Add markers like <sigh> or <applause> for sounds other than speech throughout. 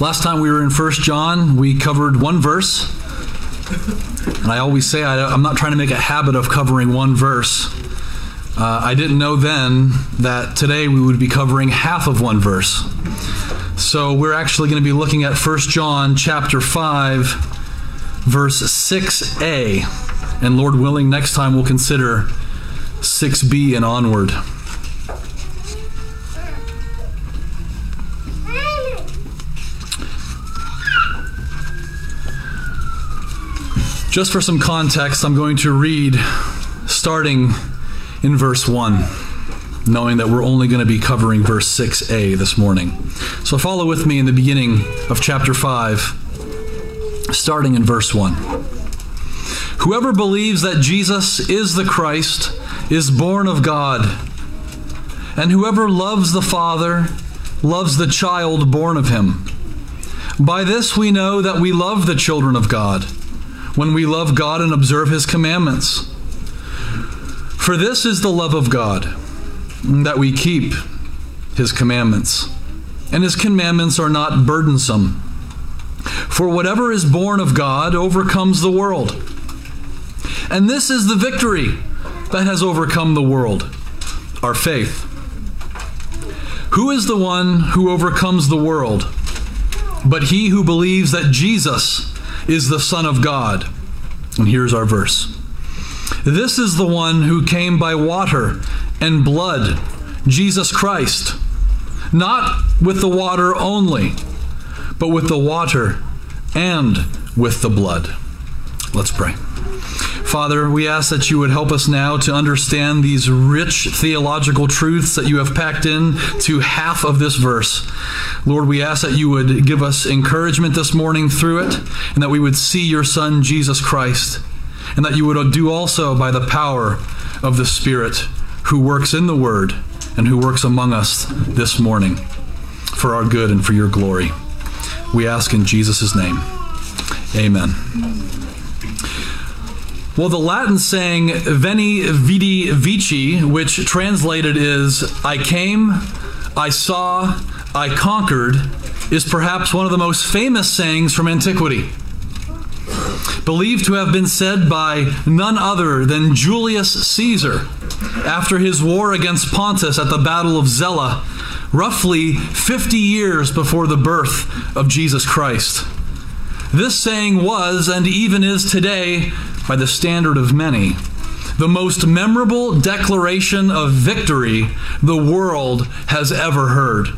Last time we were in 1 John, we covered one verse. And I always say I, am not trying to make a habit of covering one verse. Uh, I didn't know then that today we would be covering half of one verse. So we're actually going to be looking at 1 John chapter 5, verse 6a. And Lord willing, next time we'll consider 6b and onward. Just for some context, I'm going to read starting in verse 1, knowing that we're only going to be covering verse 6a this morning. So follow with me in the beginning of chapter 5, starting in verse 1. Whoever believes that Jesus is the Christ is born of God, and whoever loves the Father loves the child born of him. By this we know that we love the children of God when we love God and observe His commandments. For this is the love of God, that we keep His commandments. And His commandments are not burdensome. For whatever is born of God overcomes the world. And this is the victory that has overcome the world our faith. Who is the one who overcomes the world? But he who believes that Jesus is the Son of God. And here's our verse This is the one who came by water and blood, Jesus Christ. Not with the water only, but with the water and with the blood. Let's pray. Father, we ask that you would help us now to understand these rich theological truths that you have packed in to half of this verse. Lord, we ask that you would give us encouragement this morning through it, and that we would see your Son, Jesus Christ, and that you would do also by the power of the Spirit who works in the Word and who works among us this morning for our good and for your glory. We ask in Jesus' name. Amen. Well, the Latin saying Veni Vidi Vici, which translated is I came, I saw, I conquered, is perhaps one of the most famous sayings from antiquity. Believed to have been said by none other than Julius Caesar after his war against Pontus at the Battle of Zela, roughly 50 years before the birth of Jesus Christ. This saying was, and even is today, by the standard of many, the most memorable declaration of victory the world has ever heard.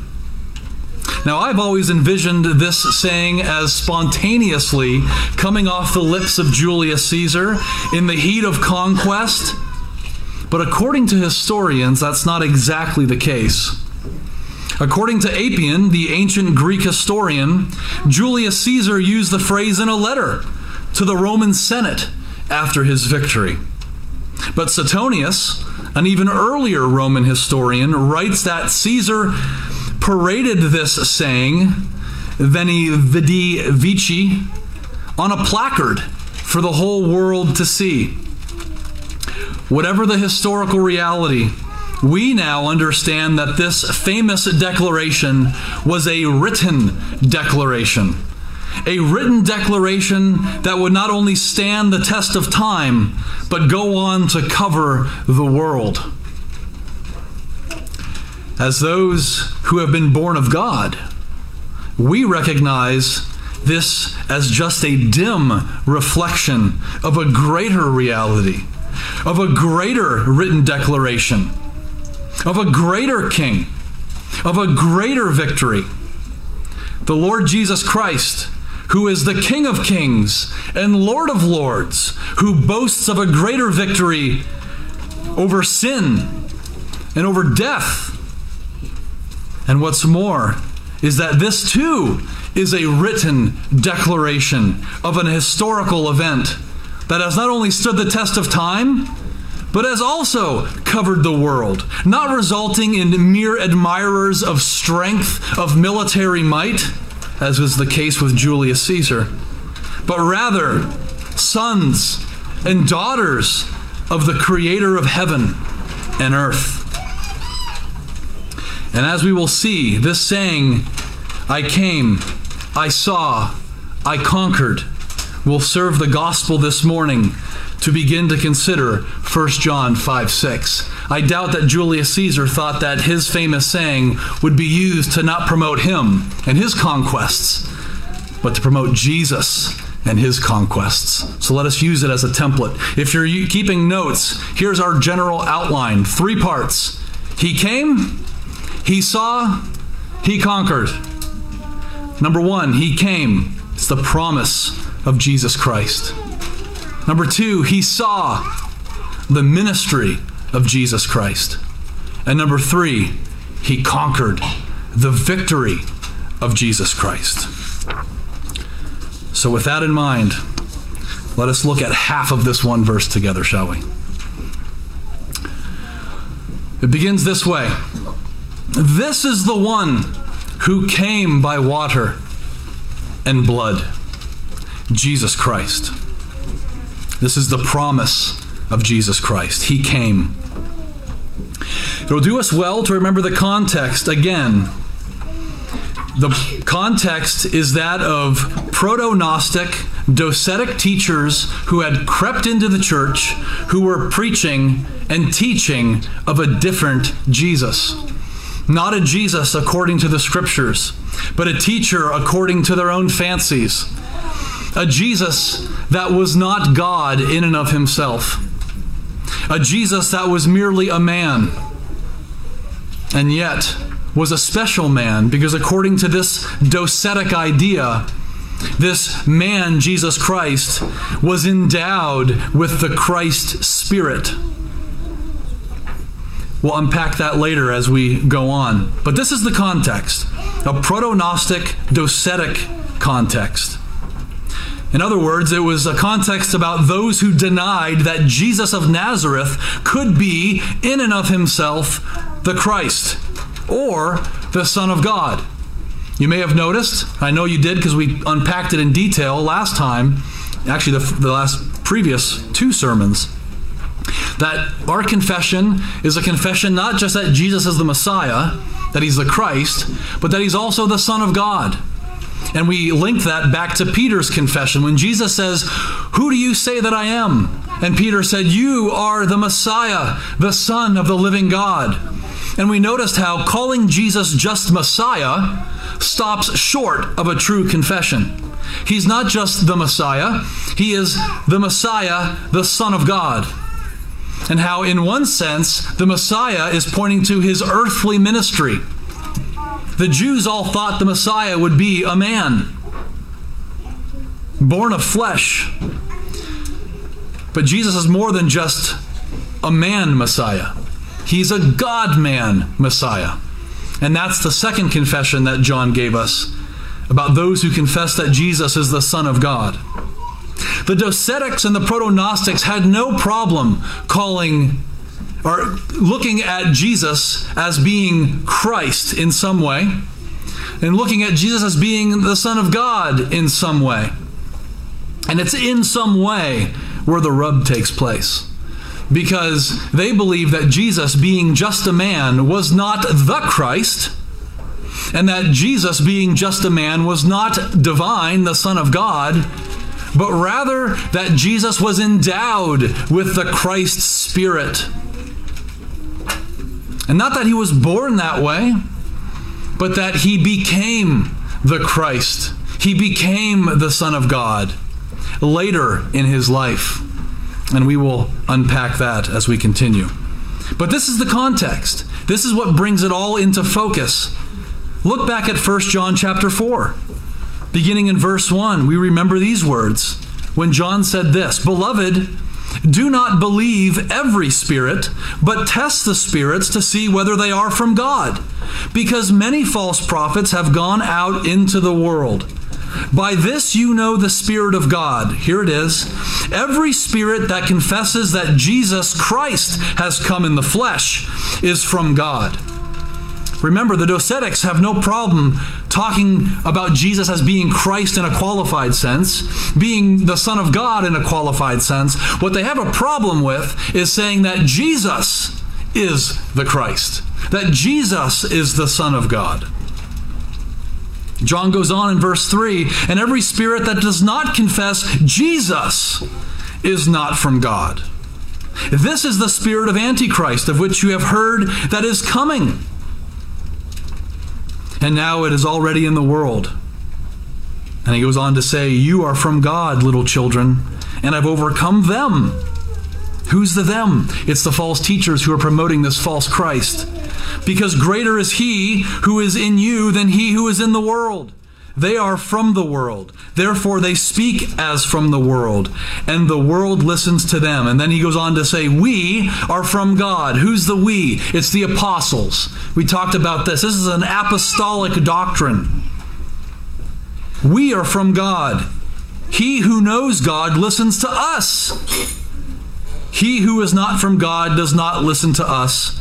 Now, I've always envisioned this saying as spontaneously coming off the lips of Julius Caesar in the heat of conquest, but according to historians, that's not exactly the case. According to Appian, the ancient Greek historian, Julius Caesar used the phrase in a letter to the Roman Senate after his victory. But Suetonius, an even earlier Roman historian, writes that Caesar paraded this saying, Veni Vidi Vici, on a placard for the whole world to see. Whatever the historical reality, we now understand that this famous declaration was a written declaration a written declaration that would not only stand the test of time, but go on to cover the world. As those who have been born of God, we recognize this as just a dim reflection of a greater reality, of a greater written declaration, of a greater king, of a greater victory. The Lord Jesus Christ who is the King of kings and Lord of lords, who boasts of a greater victory over sin and over death. And what's more is that this too is a written declaration of an historical event that has not only stood the test of time, but has also covered the world, not resulting in mere admirers of strength, of military might as was the case with Julius Caesar, but rather sons and daughters of the Creator of heaven and earth. And as we will see, this saying, I came, I saw, I conquered will serve the gospel this morning to begin to consider 1 John 5 6. I doubt that Julius Caesar thought that his famous saying would be used to not promote him and his conquests, but to promote Jesus and his conquests. So let us use it as a template. If you're keeping notes, here's our general outline three parts. He came, he saw, he conquered. Number one, he came. It's the promise of Jesus Christ. Number two, he saw the ministry of Jesus Christ. And number three, he conquered the victory of Jesus Christ. So, with that in mind, let us look at half of this one verse together, shall we? It begins this way This is the one who came by water and blood Jesus Christ. This is the promise of Jesus Christ. He came. It'll do us well to remember the context again. The context is that of proto Gnostic, docetic teachers who had crept into the church, who were preaching and teaching of a different Jesus. Not a Jesus according to the scriptures, but a teacher according to their own fancies a Jesus that was not God in and of himself, a Jesus that was merely a man, and yet was a special man because, according to this docetic idea, this man, Jesus Christ, was endowed with the Christ Spirit. We'll unpack that later as we go on. But this is the context a proto Gnostic, docetic context. In other words, it was a context about those who denied that Jesus of Nazareth could be, in and of himself, the Christ or the Son of God. You may have noticed, I know you did because we unpacked it in detail last time, actually, the, the last previous two sermons, that our confession is a confession not just that Jesus is the Messiah, that he's the Christ, but that he's also the Son of God. And we link that back to Peter's confession when Jesus says, Who do you say that I am? And Peter said, You are the Messiah, the Son of the living God. And we noticed how calling Jesus just Messiah stops short of a true confession. He's not just the Messiah, he is the Messiah, the Son of God. And how, in one sense, the Messiah is pointing to his earthly ministry the Jews all thought the Messiah would be a man, born of flesh. But Jesus is more than just a man Messiah, he's a God man Messiah. And that's the second confession that John gave us about those who confess that Jesus is the Son of God. The Docetics and the Proto Gnostics had no problem calling are looking at Jesus as being Christ in some way, and looking at Jesus as being the Son of God in some way. And it's in some way where the rub takes place. Because they believe that Jesus, being just a man, was not the Christ, and that Jesus, being just a man, was not divine, the Son of God, but rather that Jesus was endowed with the Christ Spirit and not that he was born that way, but that he became the Christ. He became the Son of God later in his life. And we will unpack that as we continue. But this is the context. This is what brings it all into focus. Look back at 1 John chapter 4. Beginning in verse 1, we remember these words when John said this Beloved, do not believe every spirit, but test the spirits to see whether they are from God, because many false prophets have gone out into the world. By this you know the Spirit of God. Here it is. Every spirit that confesses that Jesus Christ has come in the flesh is from God. Remember, the Docetics have no problem talking about Jesus as being Christ in a qualified sense, being the Son of God in a qualified sense. What they have a problem with is saying that Jesus is the Christ, that Jesus is the Son of God. John goes on in verse 3 and every spirit that does not confess Jesus is not from God. This is the spirit of Antichrist, of which you have heard that is coming. And now it is already in the world. And he goes on to say, You are from God, little children, and I've overcome them. Who's the them? It's the false teachers who are promoting this false Christ. Because greater is he who is in you than he who is in the world. They are from the world. Therefore, they speak as from the world, and the world listens to them. And then he goes on to say, We are from God. Who's the we? It's the apostles. We talked about this. This is an apostolic doctrine. We are from God. He who knows God listens to us. He who is not from God does not listen to us.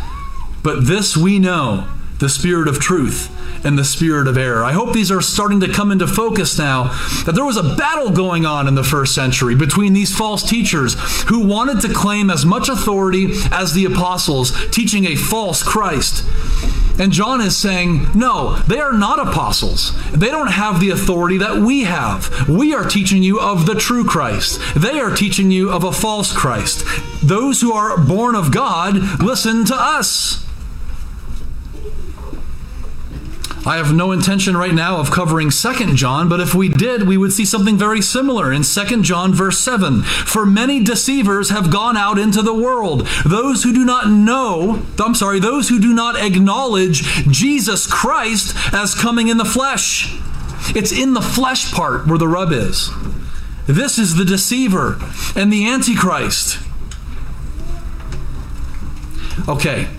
But this we know the Spirit of truth and the spirit of error. I hope these are starting to come into focus now that there was a battle going on in the first century between these false teachers who wanted to claim as much authority as the apostles, teaching a false Christ. And John is saying, no, they are not apostles. They don't have the authority that we have. We are teaching you of the true Christ. They are teaching you of a false Christ. Those who are born of God listen to us. I have no intention right now of covering 2 John, but if we did, we would see something very similar in 2 John verse 7. For many deceivers have gone out into the world, those who do not know, I'm sorry, those who do not acknowledge Jesus Christ as coming in the flesh. It's in the flesh part where the rub is. This is the deceiver and the antichrist. Okay,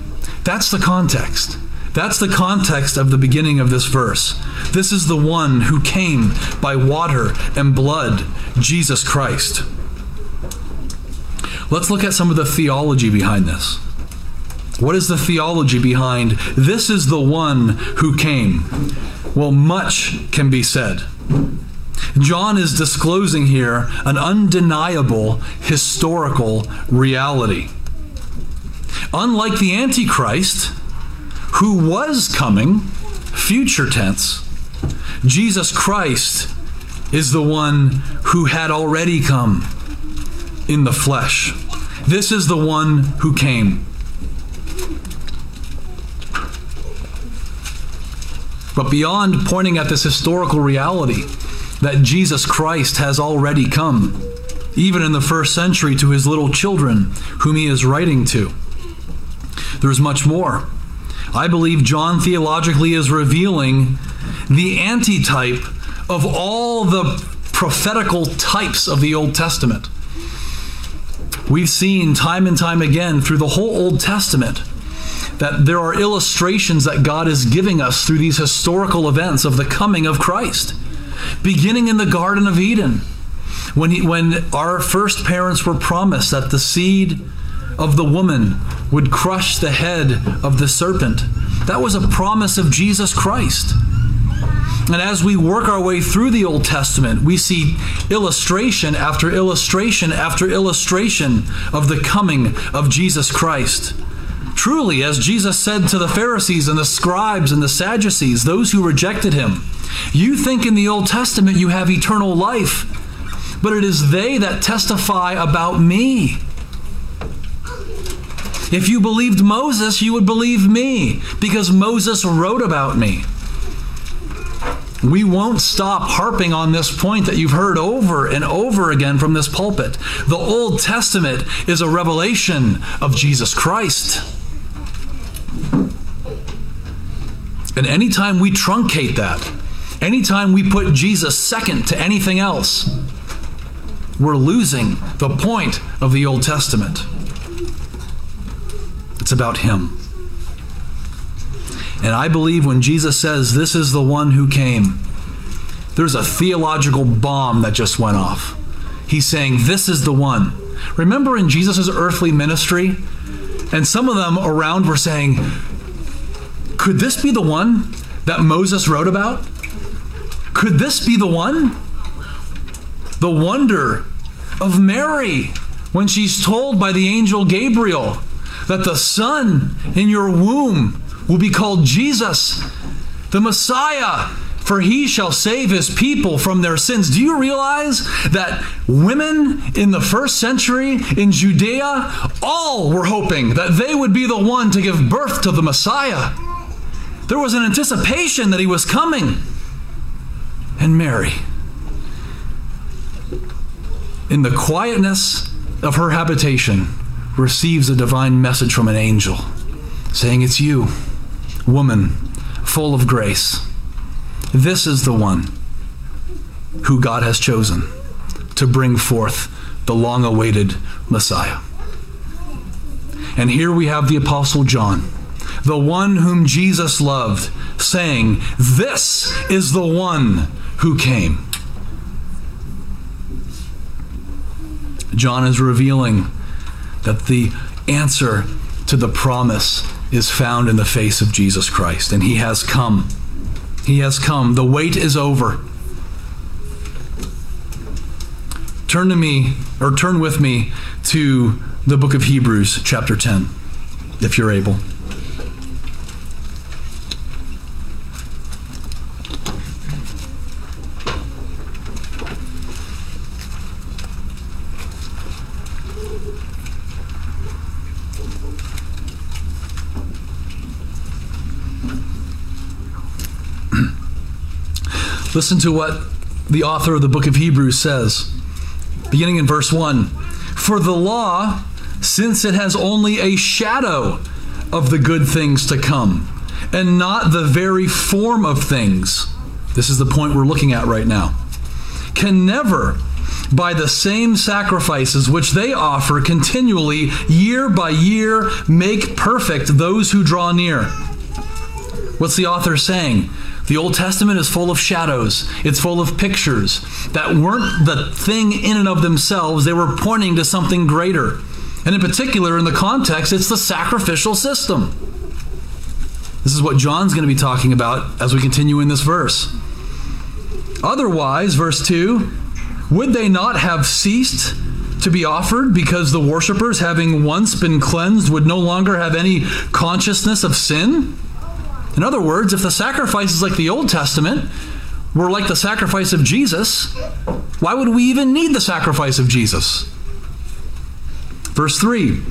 that's the context. That's the context of the beginning of this verse. This is the one who came by water and blood, Jesus Christ. Let's look at some of the theology behind this. What is the theology behind this is the one who came? Well, much can be said. John is disclosing here an undeniable historical reality. Unlike the Antichrist, who was coming, future tense, Jesus Christ is the one who had already come in the flesh. This is the one who came. But beyond pointing at this historical reality that Jesus Christ has already come, even in the first century, to his little children whom he is writing to, there's much more. I believe John theologically is revealing the antitype of all the prophetical types of the Old Testament. We've seen time and time again through the whole Old Testament that there are illustrations that God is giving us through these historical events of the coming of Christ. Beginning in the Garden of Eden, when, he, when our first parents were promised that the seed of the woman would crush the head of the serpent. That was a promise of Jesus Christ. And as we work our way through the Old Testament, we see illustration after illustration after illustration of the coming of Jesus Christ. Truly, as Jesus said to the Pharisees and the scribes and the Sadducees, those who rejected him, you think in the Old Testament you have eternal life, but it is they that testify about me. If you believed Moses, you would believe me because Moses wrote about me. We won't stop harping on this point that you've heard over and over again from this pulpit. The Old Testament is a revelation of Jesus Christ. And anytime we truncate that, anytime we put Jesus second to anything else, we're losing the point of the Old Testament. It's about Him. And I believe when Jesus says, This is the one who came, there's a theological bomb that just went off. He's saying, This is the one. Remember in Jesus' earthly ministry? And some of them around were saying, Could this be the one that Moses wrote about? Could this be the one? The wonder of Mary when she's told by the angel Gabriel, that the son in your womb will be called Jesus, the Messiah, for he shall save his people from their sins. Do you realize that women in the first century in Judea all were hoping that they would be the one to give birth to the Messiah? There was an anticipation that he was coming. And Mary, in the quietness of her habitation, receives a divine message from an angel saying, It's you, woman, full of grace. This is the one who God has chosen to bring forth the long awaited Messiah. And here we have the Apostle John, the one whom Jesus loved, saying, This is the one who came. John is revealing that the answer to the promise is found in the face of Jesus Christ, and he has come. He has come. The wait is over. Turn to me, or turn with me to the book of Hebrews, chapter 10, if you're able. Listen to what the author of the book of Hebrews says, beginning in verse 1 For the law, since it has only a shadow of the good things to come, and not the very form of things, this is the point we're looking at right now, can never, by the same sacrifices which they offer continually, year by year, make perfect those who draw near. What's the author saying? The Old Testament is full of shadows, it's full of pictures that weren't the thing in and of themselves, they were pointing to something greater. And in particular, in the context, it's the sacrificial system. This is what John's going to be talking about as we continue in this verse. Otherwise, verse 2 would they not have ceased to be offered because the worshippers, having once been cleansed, would no longer have any consciousness of sin? In other words, if the sacrifices like the Old Testament were like the sacrifice of Jesus, why would we even need the sacrifice of Jesus? Verse 3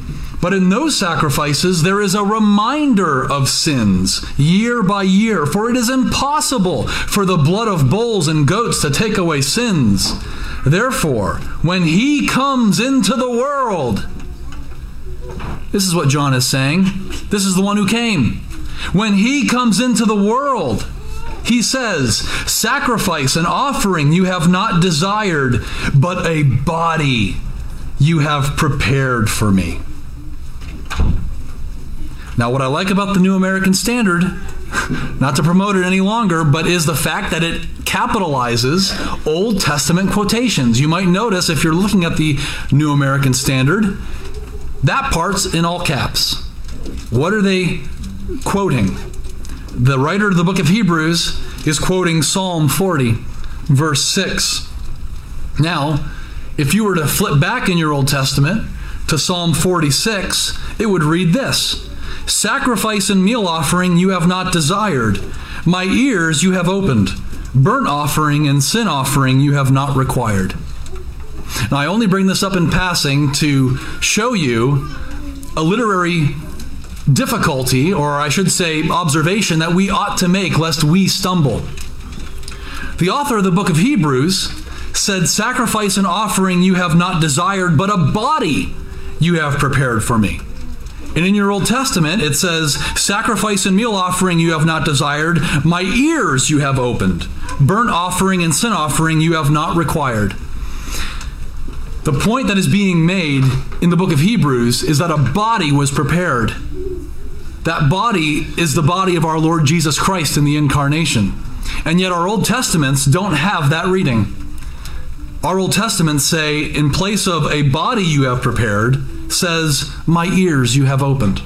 But in those sacrifices there is a reminder of sins year by year, for it is impossible for the blood of bulls and goats to take away sins. Therefore, when he comes into the world, this is what John is saying. This is the one who came. When he comes into the world, he says, Sacrifice and offering you have not desired, but a body you have prepared for me. Now, what I like about the New American Standard, <laughs> not to promote it any longer, but is the fact that it capitalizes Old Testament quotations. You might notice if you're looking at the New American Standard, that part's in all caps. What are they quoting. The writer of the book of Hebrews is quoting Psalm 40, verse 6. Now, if you were to flip back in your Old Testament to Psalm 46, it would read this Sacrifice and meal offering you have not desired, my ears you have opened. Burnt offering and sin offering you have not required. Now, I only bring this up in passing to show you a literary difficulty, or I should say, observation that we ought to make lest we stumble. The author of the book of Hebrews said, Sacrifice and offering you have not desired, but a body you have prepared for me. And in your Old Testament, it says, Sacrifice and meal offering you have not desired, my ears you have opened. Burnt offering and sin offering you have not required. The point that is being made in the book of Hebrews is that a body was prepared that body is the body of our Lord Jesus Christ in the incarnation. And yet our Old Testaments don't have that reading. Our Old Testaments say, in place of a body you have prepared, says, My ears you have opened.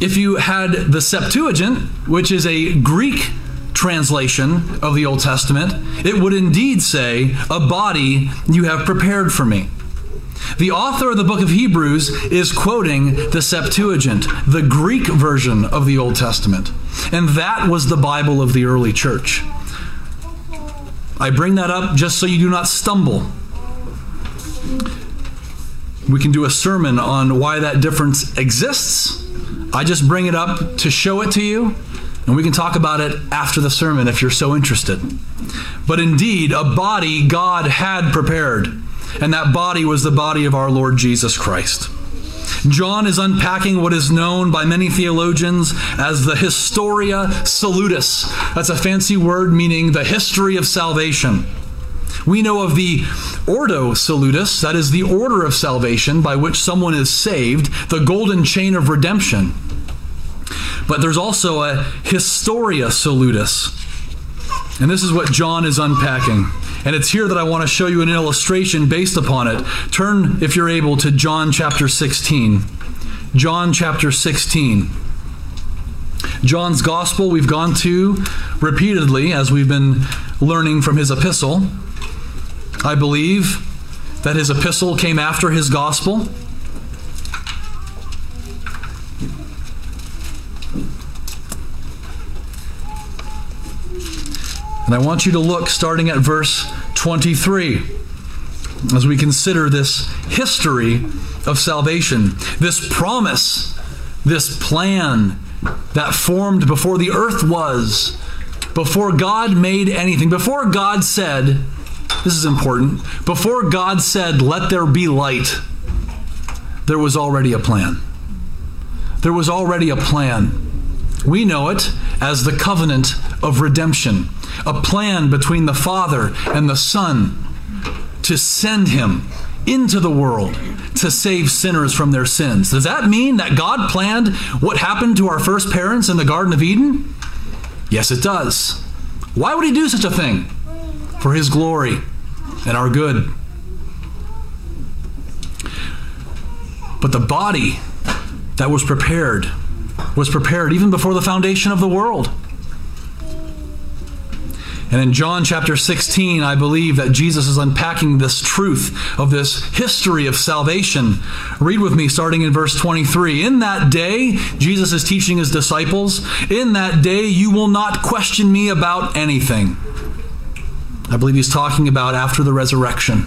If you had the Septuagint, which is a Greek translation of the Old Testament, it would indeed say, A body you have prepared for me. The author of the book of Hebrews is quoting the Septuagint, the Greek version of the Old Testament. And that was the Bible of the early church. I bring that up just so you do not stumble. We can do a sermon on why that difference exists. I just bring it up to show it to you, and we can talk about it after the sermon if you're so interested. But indeed, a body God had prepared, and that body was the body of our Lord Jesus Christ. John is unpacking what is known by many theologians as the Historia Salutis. That's a fancy word meaning the history of salvation. We know of the Ordo Salutis, that is the order of salvation by which someone is saved, the golden chain of redemption. But there's also a Historia Salutis. And this is what John is unpacking. And it's here that I want to show you an illustration based upon it. Turn, if you're able, to John chapter 16. John chapter 16. John's gospel we've gone to repeatedly as we've been learning from his epistle. I believe that his epistle came after his gospel. And I want you to look starting at verse 23 as we consider this history of salvation, this promise, this plan that formed before the earth was, before God made anything, before God said, this is important, before God said, let there be light, there was already a plan. There was already a plan. We know it as the covenant of redemption a plan between the Father and the Son to send him into the world to save sinners from their sins. Does that mean that God planned what happened to our first parents in the Garden of Eden? Yes, it does. Why would he do such a thing? For his glory and our good. But the body that was prepared was prepared even before the foundation of the world. And in John chapter 16, I believe that Jesus is unpacking this truth of this history of salvation. Read with me, starting in verse 23. In that day, Jesus is teaching his disciples, in that day you will not question me about anything. I believe he's talking about after the resurrection.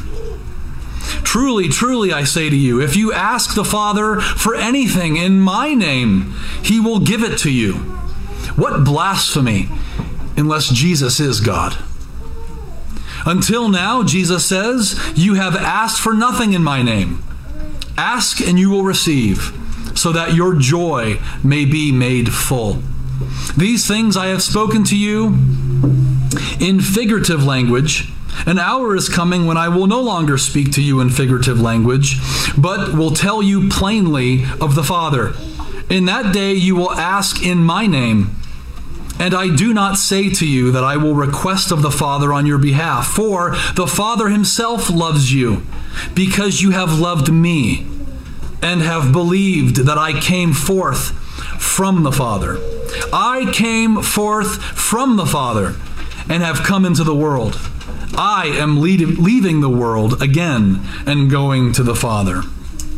Truly, truly, I say to you, if you ask the Father for anything in my name, he will give it to you. What blasphemy! unless Jesus is God. Until now, Jesus says, You have asked for nothing in my name. Ask and you will receive, so that your joy may be made full. These things I have spoken to you in figurative language. An hour is coming when I will no longer speak to you in figurative language, but will tell you plainly of the Father. In that day you will ask in my name. And I do not say to you that I will request of the Father on your behalf, for the Father himself loves you, because you have loved me, and have believed that I came forth from the Father. I came forth from the Father, and have come into the world. I am leaving the world again and going to the Father.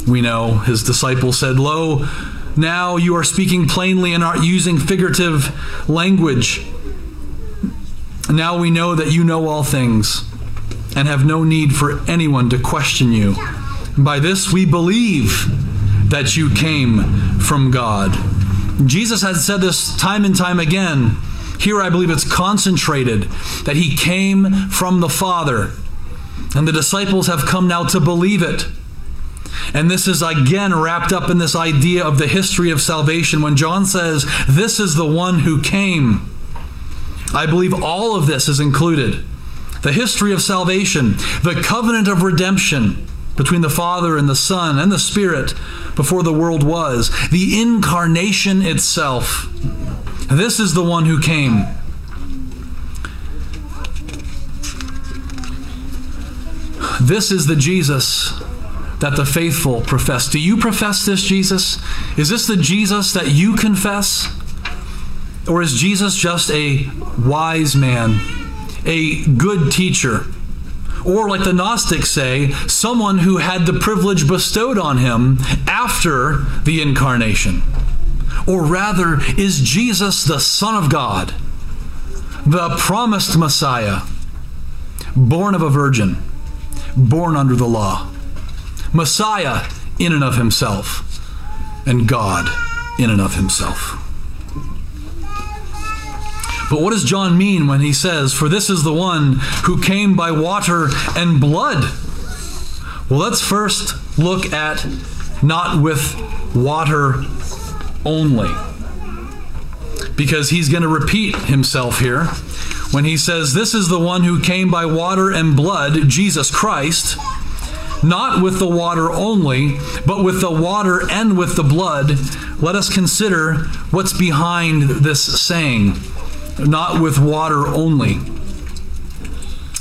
We know his disciples said, Lo, now you are speaking plainly and aren't using figurative language. Now we know that you know all things and have no need for anyone to question you. By this we believe that you came from God. Jesus had said this time and time again. Here I believe it's concentrated that he came from the Father. And the disciples have come now to believe it. And this is again wrapped up in this idea of the history of salvation when John says, This is the one who came. I believe all of this is included. The history of salvation, the covenant of redemption between the Father and the Son and the Spirit before the world was, the incarnation itself. This is the one who came. This is the Jesus that the faithful profess. Do you profess this Jesus? Is this the Jesus that you confess? Or is Jesus just a wise man, a good teacher? Or, like the Gnostics say, someone who had the privilege bestowed on him after the incarnation? Or rather, is Jesus the Son of God, the promised Messiah, born of a virgin, born under the law? Messiah in and of himself, and God in and of himself. But what does John mean when he says, For this is the one who came by water and blood? Well, let's first look at not with water only. Because he's going to repeat himself here when he says, This is the one who came by water and blood, Jesus Christ, not with the water only, but with the water and with the blood. Let us consider what's behind this saying, not with water only.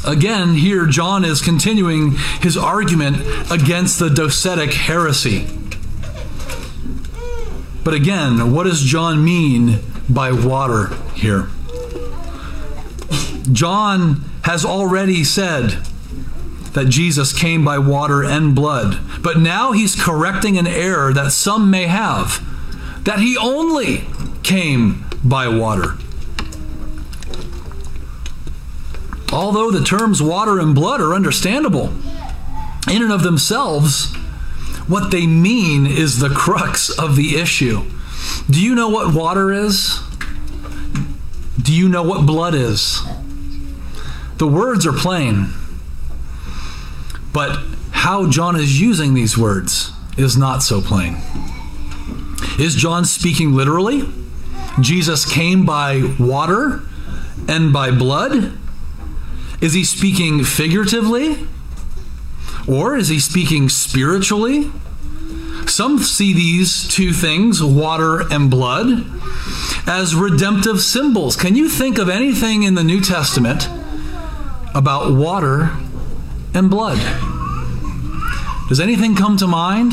Again, here John is continuing his argument against the docetic heresy. But again, what does John mean by water here? John has already said that Jesus came by water and blood, but now he's correcting an error that some may have that he only came by water. Although the terms water and blood are understandable in and of themselves, what they mean is the crux of the issue. Do you know what water is? Do you know what blood is? The words are plain, but how John is using these words is not so plain. Is John speaking literally? Jesus came by water and by blood? Is he speaking figuratively? Or is he speaking spiritually? Some see these two things, water and blood, as redemptive symbols. Can you think of anything in the New Testament about water and blood? Does anything come to mind?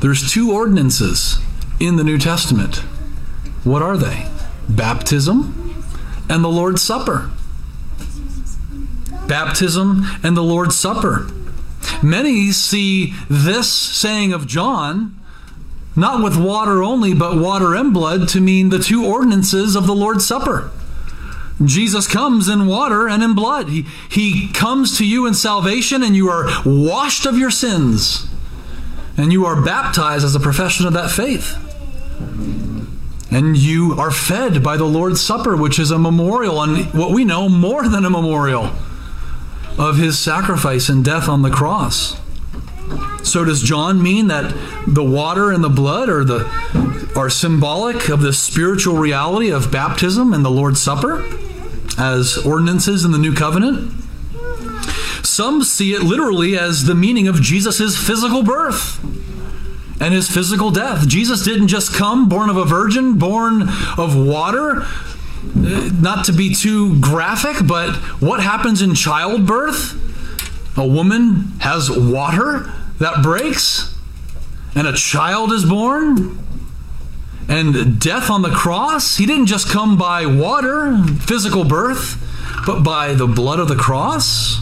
There's two ordinances in the New Testament. What are they? Baptism and the Lord's Supper. Baptism and the Lord's Supper. Many see this saying of John, not with water only, but water and blood, to mean the two ordinances of the Lord's Supper. Jesus comes in water and in blood. He, he comes to you in salvation, and you are washed of your sins. And you are baptized as a profession of that faith. And you are fed by the Lord's Supper, which is a memorial, and what we know more than a memorial of his sacrifice and death on the cross. So does John mean that the water and the blood are the are symbolic of the spiritual reality of baptism and the Lord's Supper as ordinances in the new covenant? Some see it literally as the meaning of Jesus' physical birth and his physical death. Jesus didn't just come born of a virgin, born of water. Not to be too graphic, but what happens in childbirth? A woman has water that breaks, and a child is born. And death on the cross, he didn't just come by water, physical birth, but by the blood of the cross.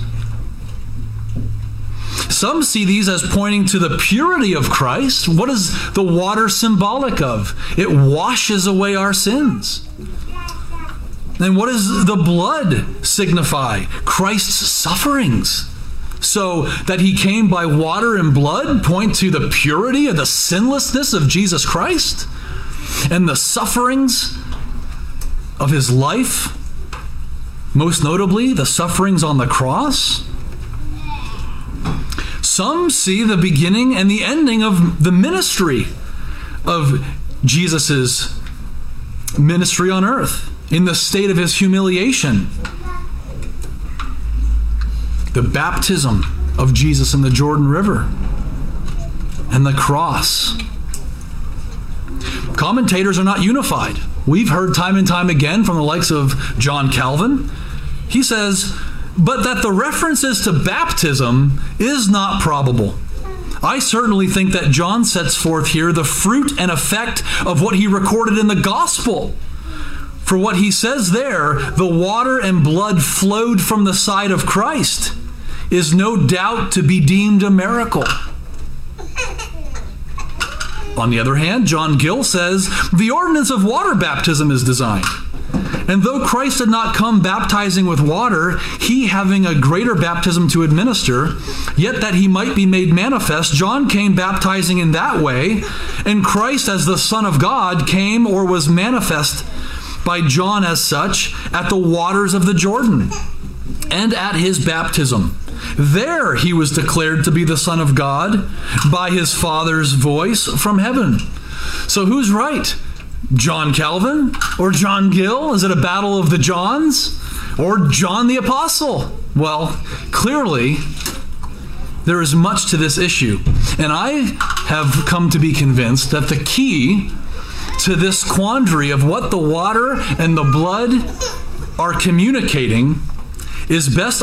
Some see these as pointing to the purity of Christ. What is the water symbolic of? It washes away our sins. And what does the blood signify? Christ's sufferings. So that he came by water and blood point to the purity and the sinlessness of Jesus Christ and the sufferings of his life, most notably the sufferings on the cross. Some see the beginning and the ending of the ministry of Jesus' ministry on earth in the state of his humiliation. The baptism of Jesus in the Jordan River and the cross. Commentators are not unified. We've heard time and time again from the likes of John Calvin. He says, but that the references to baptism is not probable. I certainly think that John sets forth here the fruit and effect of what he recorded in the gospel. For what he says there, the water and blood flowed from the side of Christ, is no doubt to be deemed a miracle. On the other hand, John Gill says the ordinance of water baptism is designed. And though Christ did not come baptizing with water, he having a greater baptism to administer, yet that he might be made manifest, John came baptizing in that way, and Christ, as the Son of God, came or was manifest by John as such at the waters of the Jordan and at his baptism. There he was declared to be the Son of God by his Father's voice from heaven. So who's right? John Calvin or John Gill? Is it a battle of the Johns? Or John the Apostle? Well, clearly, there is much to this issue. And I have come to be convinced that the key to this quandary of what the water and the blood are communicating is best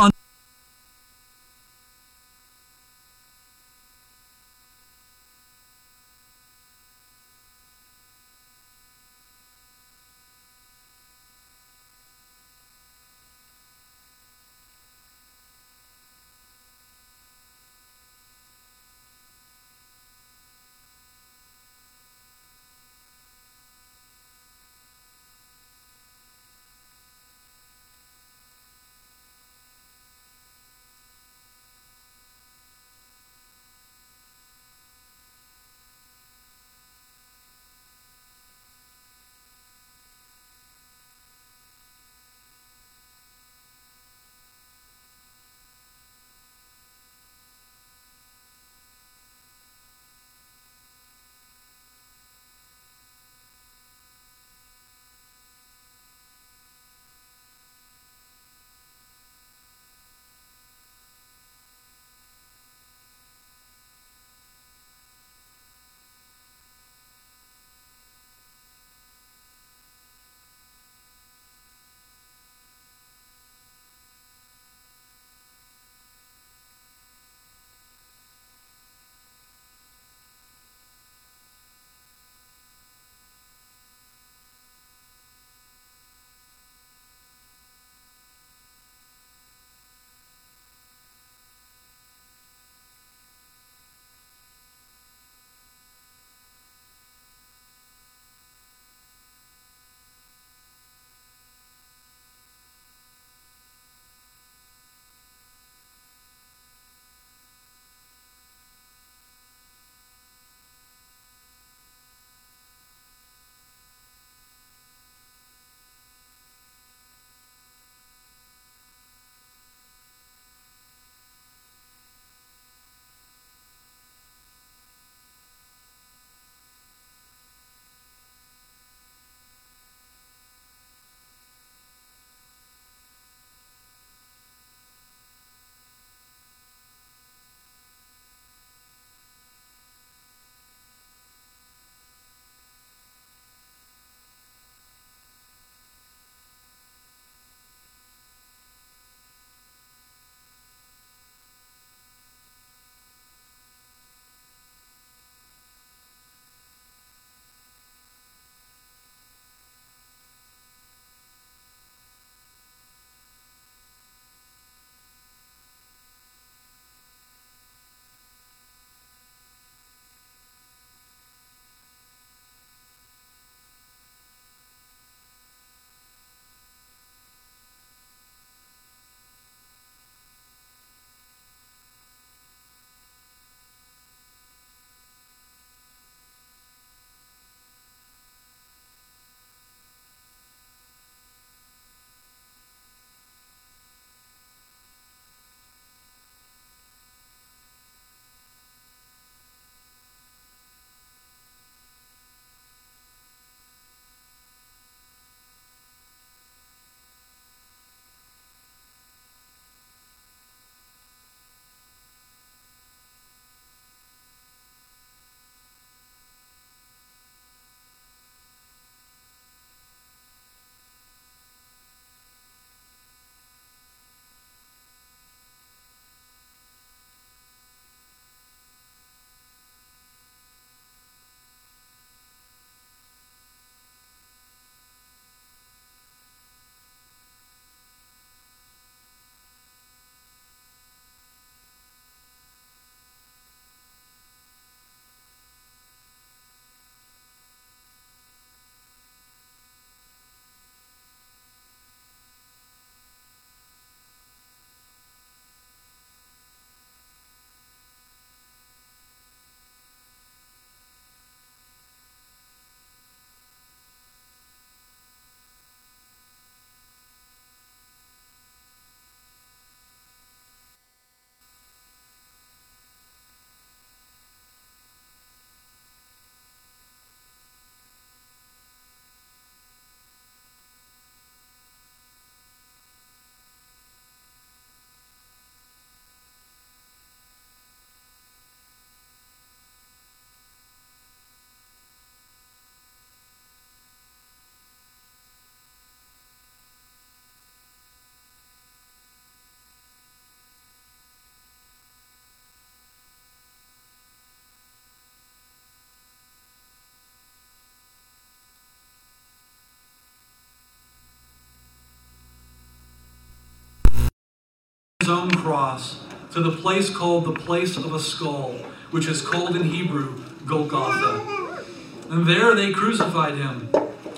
his own cross to the place called the place of a skull, which is called in Hebrew Golgotha. And there they crucified him,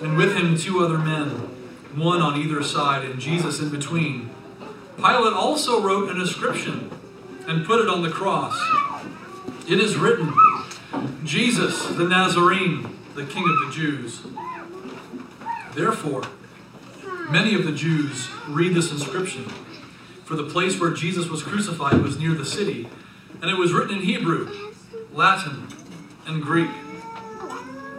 and with him two other men, one on either side, and Jesus in between. Pilate also wrote an inscription and put it on the cross. It is written, Jesus the Nazarene, the King of the Jews. Therefore, many of the Jews read this inscription, for the place where Jesus was crucified was near the city, and it was written in Hebrew, Latin, and Greek.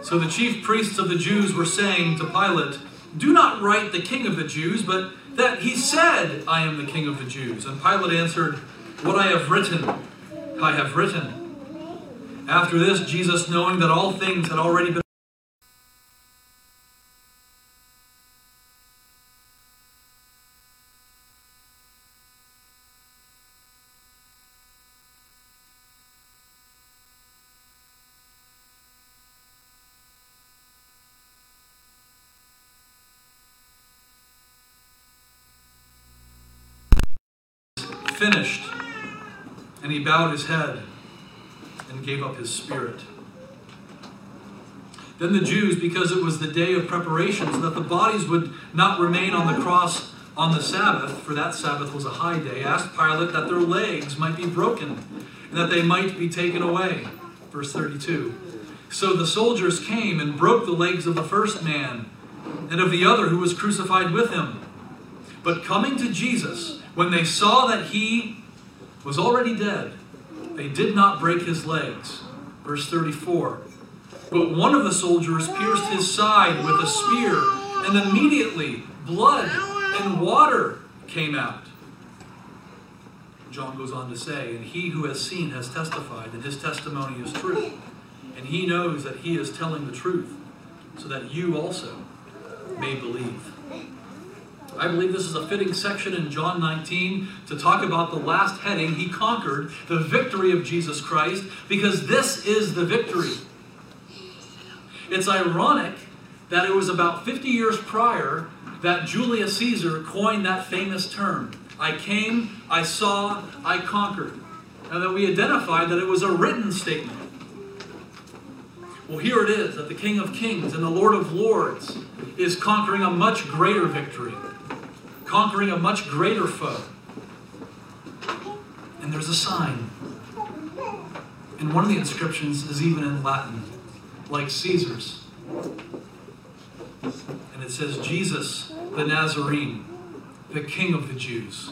So the chief priests of the Jews were saying to Pilate, Do not write the King of the Jews, but that he said, I am the King of the Jews. And Pilate answered, What I have written, I have written. After this, Jesus, knowing that all things had already been finished. And he bowed his head and gave up his spirit. Then the Jews, because it was the day of preparation, so that the bodies would not remain on the cross on the Sabbath, for that Sabbath was a high day, asked Pilate that their legs might be broken and that they might be taken away. Verse 32. So the soldiers came and broke the legs of the first man and of the other who was crucified with him. But coming to Jesus, when they saw that he was already dead, they did not break his legs. Verse 34. But one of the soldiers pierced his side with a spear, and immediately blood and water came out. John goes on to say, And he who has seen has testified, and his testimony is true. And he knows that he is telling the truth, so that you also may believe. I believe this is a fitting section in John 19 to talk about the last heading. He conquered the victory of Jesus Christ because this is the victory. It's ironic that it was about 50 years prior that Julius Caesar coined that famous term I came, I saw, I conquered. And that we identified that it was a written statement. Well, here it is that the King of Kings and the Lord of Lords is conquering a much greater victory conquering a much greater foe. And there's a sign. And one of the inscriptions is even in Latin, like Caesar's. And it says, Jesus the Nazarene, the King of the Jews.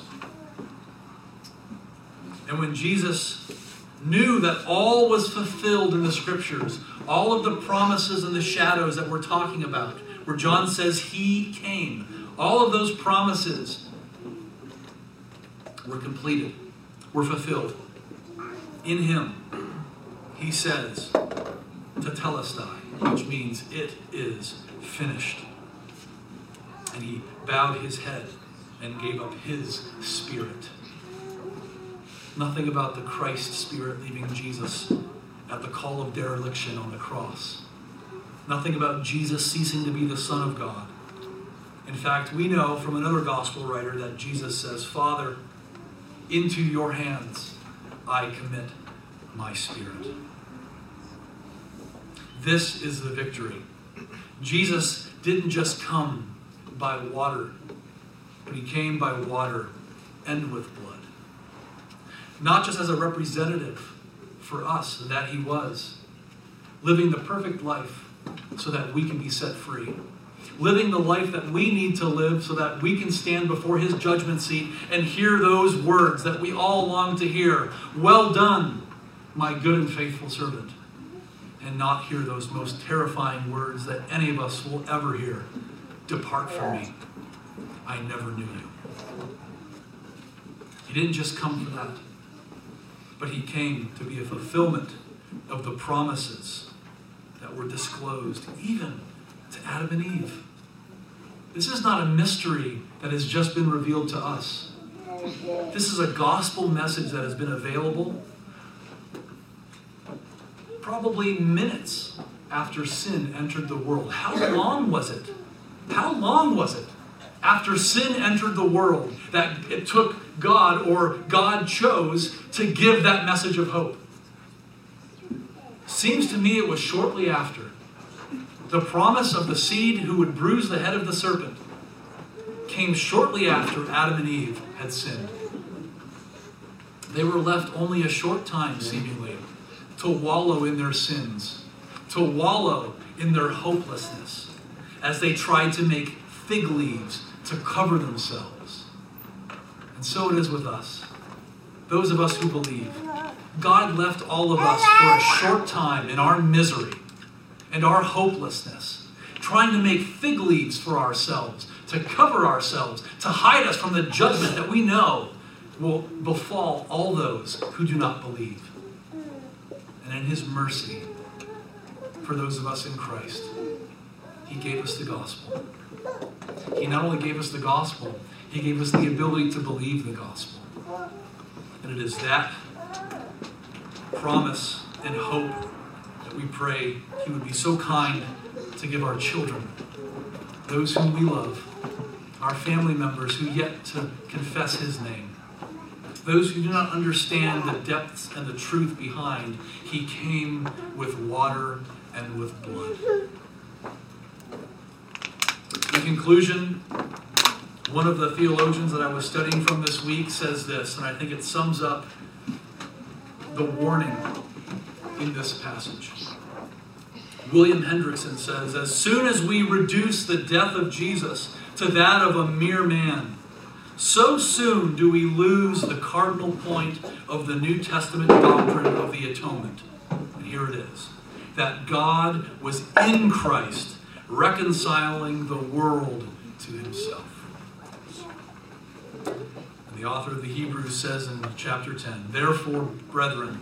And when Jesus knew that all was fulfilled in the scriptures, all of the promises and the shadows that we're talking about, where John says he came, all of those promises were completed, were fulfilled. In him, he says, tetelestai, which means it is finished. And he bowed his head and gave up his spirit. Nothing about the Christ spirit leaving Jesus at the call of dereliction on the cross. Nothing about Jesus ceasing to be the Son of God. In fact, we know from another gospel writer that Jesus says, Father, into your hands I commit my spirit. This is the victory. Jesus didn't just come by water, but he came by water and with blood. Not just as a representative for us that he was, living the perfect life so that we can be set free living the life that we need to live so that we can stand before his judgment seat and hear those words that we all long to hear Well done, my good and faithful servant. And not hear those most terrifying words that any of us will ever hear Depart from me. I never knew you. He didn't just come for that, but he came to be a fulfillment of the promises that were disclosed, even to Adam and Eve. This is not a mystery that has just been revealed to us. This is a gospel message that has been available probably minutes after sin entered the world. How long was it? How long was it after sin entered the world that it took God or God chose to give that message of hope? Seems to me it was shortly after the promise of the seed who would bruise the head of the serpent came shortly after Adam and Eve had sinned. They were left only a short time, seemingly, to wallow in their sins, to wallow in their hopelessness, as they tried to make fig leaves to cover themselves. And so it is with us, those of us who believe. God left all of us for a short time in our misery and our hopelessness, trying to make fig leaves for ourselves, to cover ourselves, to hide us from the judgment that we know will befall all those who do not believe. And in His mercy, for those of us in Christ, He gave us the gospel. He not only gave us the gospel, He gave us the ability to believe the gospel. And it is that promise and hope we pray He would be so kind to give our children, those whom we love, our family members who yet to confess His name, those who do not understand the depths and the truth behind, He came with water and with blood. In conclusion, one of the theologians that I was studying from this week says this, and I think it sums up the warning in this passage. William Hendriksen says, As soon as we reduce the death of Jesus to that of a mere man, so soon do we lose the cardinal point of the New Testament doctrine of the atonement. And here it is that God was in Christ, reconciling the world to himself. And the author of the Hebrews says in chapter 10 Therefore, brethren,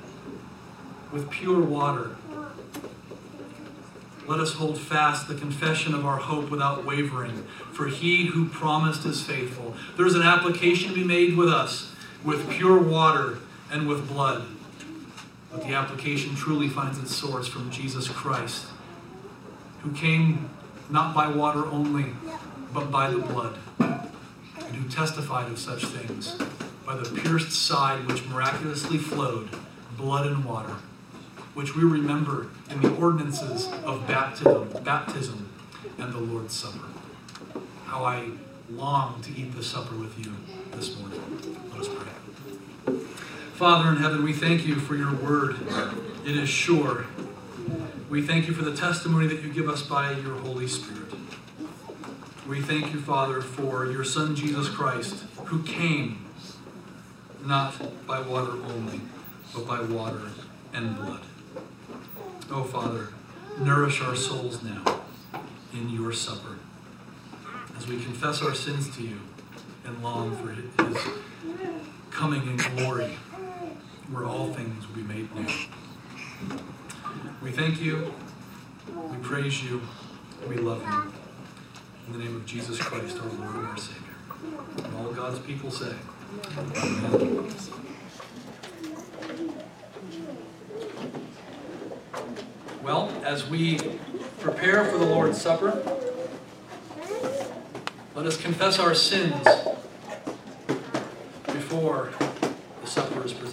with pure water. Let us hold fast the confession of our hope without wavering, for he who promised is faithful. There's an application to be made with us with pure water and with blood. But the application truly finds its source from Jesus Christ, who came not by water only, but by the blood, and who testified of such things by the pierced side which miraculously flowed blood and water which we remember in the ordinances of baptism, baptism and the Lord's Supper. How I long to eat the supper with you this morning. Let us pray. Father in heaven, we thank you for your word. It is sure. We thank you for the testimony that you give us by your Holy Spirit. We thank you, Father, for your Son Jesus Christ, who came not by water only, but by water and blood. Oh, Father, nourish our souls now in your supper as we confess our sins to you and long for his coming in glory where all things will be made new. We thank you, we praise you, we love you. In the name of Jesus Christ, our Lord and our Savior. And all God's people say, Amen. Well, as we prepare for the Lord's Supper, let us confess our sins before the supper is presented.